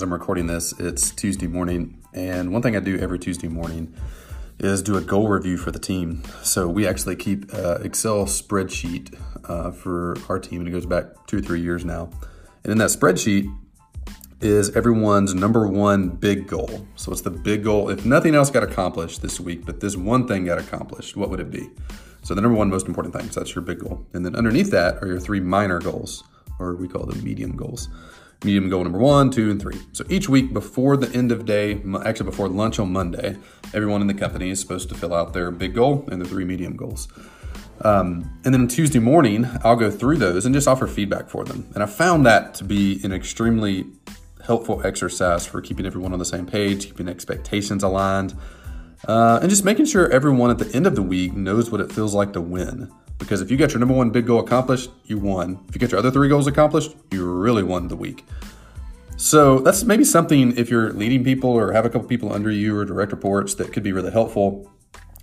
as I'm recording this, it's Tuesday morning. And one thing I do every Tuesday morning is do a goal review for the team. So we actually keep an Excel spreadsheet uh, for our team, and it goes back two or three years now. And in that spreadsheet is everyone's number one big goal. So it's the big goal. If nothing else got accomplished this week, but this one thing got accomplished, what would it be? So the number one most important thing, so that's your big goal. And then underneath that are your three minor goals, or we call them medium goals medium goal number one, two, and three. So each week before the end of day, actually before lunch on Monday, everyone in the company is supposed to fill out their big goal and their three medium goals. Um, and then Tuesday morning, I'll go through those and just offer feedback for them. And I found that to be an extremely helpful exercise for keeping everyone on the same page, keeping expectations aligned, uh, and just making sure everyone at the end of the week knows what it feels like to win. Because if you got your number one big goal accomplished, you won. If you get your other three goals accomplished, you really won the week. So that's maybe something if you're leading people or have a couple people under you or direct reports that could be really helpful.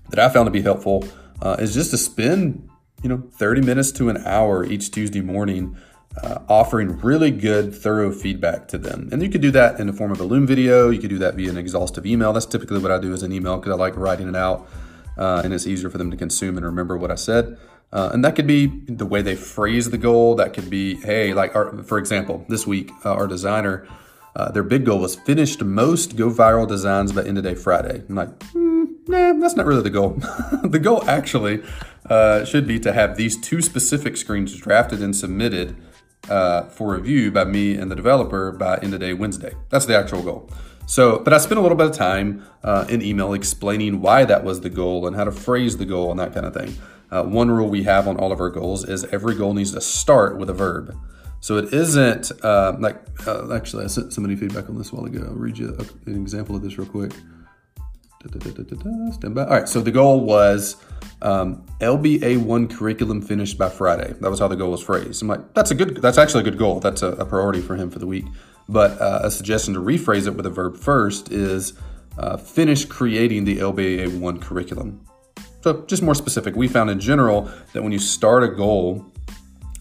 That I found to be helpful uh, is just to spend you know 30 minutes to an hour each Tuesday morning uh, offering really good, thorough feedback to them. And you could do that in the form of a Loom video. You could do that via an exhaustive email. That's typically what I do as an email because I like writing it out uh, and it's easier for them to consume and remember what I said. Uh, and that could be the way they phrase the goal. That could be, hey, like, our, for example, this week, uh, our designer, uh, their big goal was finished most go viral designs by end of day Friday. I'm like, mm, nah, that's not really the goal. the goal actually uh, should be to have these two specific screens drafted and submitted uh, for review by me and the developer by end of day Wednesday. That's the actual goal. So, but I spent a little bit of time uh, in email explaining why that was the goal and how to phrase the goal and that kind of thing. Uh, one rule we have on all of our goals is every goal needs to start with a verb. So it isn't uh, like, uh, actually, I sent somebody feedback on this a while ago. I'll read you an example of this real quick. Stand by. All right, so the goal was um, LBA1 curriculum finished by Friday. That was how the goal was phrased. I'm like, that's a good, that's actually a good goal. That's a, a priority for him for the week. But uh, a suggestion to rephrase it with a verb first is uh, finish creating the LBA1 curriculum. So, just more specific, we found in general that when you start a goal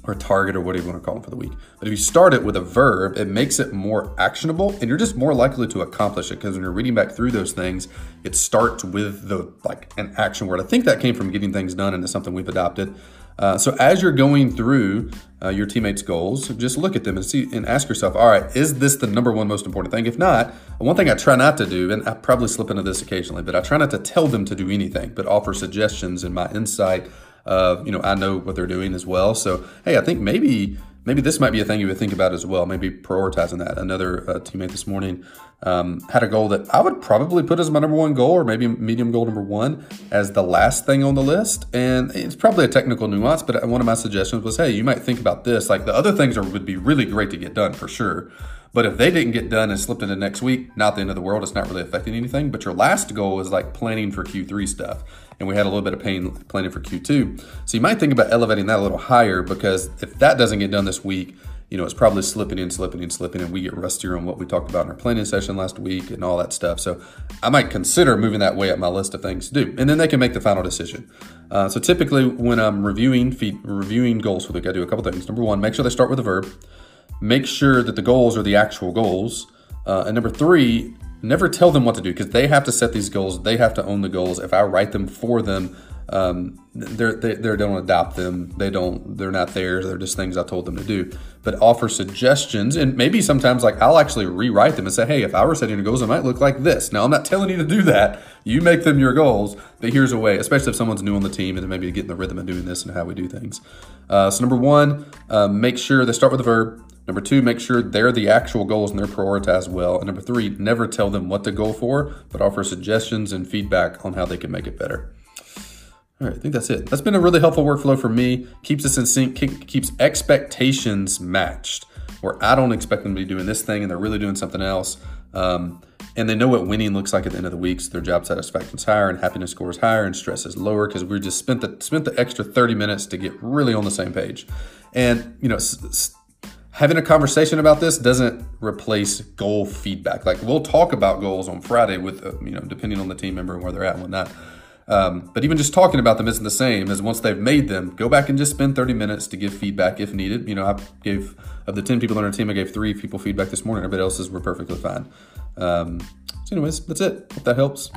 or target or whatever you want to call it for the week, but if you start it with a verb, it makes it more actionable and you're just more likely to accomplish it because when you're reading back through those things, it starts with the like an action word. I think that came from getting things done it's something we've adopted. Uh, so as you're going through uh, your teammates' goals, just look at them and see and ask yourself, all right, is this the number one most important thing? If not, one thing I try not to do, and I probably slip into this occasionally, but I try not to tell them to do anything, but offer suggestions and my insight of, you know, I know what they're doing as well. So, hey, I think maybe maybe this might be a thing you would think about as well. Maybe prioritizing that. Another uh, teammate this morning um, had a goal that I would probably put as my number one goal, or maybe medium goal number one, as the last thing on the list. And it's probably a technical nuance, but one of my suggestions was, hey, you might think about this. Like the other things are, would be really great to get done for sure. But if they didn't get done and slipped into next week, not the end of the world. It's not really affecting anything. But your last goal is like planning for Q3 stuff. And we had a little bit of pain planning for Q2. So you might think about elevating that a little higher because if that doesn't get done this week, you know, it's probably slipping in, slipping in, slipping and We get rustier on what we talked about in our planning session last week and all that stuff. So I might consider moving that way up my list of things to do. And then they can make the final decision. Uh, so typically when I'm reviewing feed, reviewing goals for the week, I do a couple things. Number one, make sure they start with a verb. Make sure that the goals are the actual goals. Uh, and number three, never tell them what to do because they have to set these goals. They have to own the goals. If I write them for them, um, they're, they, they don't adopt them. They don't, they're not theirs. They're just things I told them to do. But offer suggestions. And maybe sometimes like I'll actually rewrite them and say, hey, if I were setting goals, it might look like this. Now, I'm not telling you to do that. You make them your goals. But here's a way, especially if someone's new on the team and maybe getting the rhythm of doing this and how we do things. Uh, so, number one, uh, make sure they start with a verb. Number two, make sure they're the actual goals and they're prioritized well. And number three, never tell them what to go for, but offer suggestions and feedback on how they can make it better. All right, I think that's it. That's been a really helpful workflow for me. Keeps us in sync, keeps expectations matched, where I don't expect them to be doing this thing and they're really doing something else. Um, and they know what winning looks like at the end of the week. So their job satisfaction is higher and happiness score is higher and stress is lower because we just spent the spent the extra 30 minutes to get really on the same page. And you know, having a conversation about this doesn't replace goal feedback. Like we'll talk about goals on Friday with, uh, you know, depending on the team member and where they're at and whatnot. Um, but even just talking about them isn't the same as once they've made them, go back and just spend 30 minutes to give feedback if needed. You know, I gave, of the 10 people on our team, I gave three people feedback this morning. Everybody else's were perfectly fine. Um, so, anyways, that's it. Hope that helps.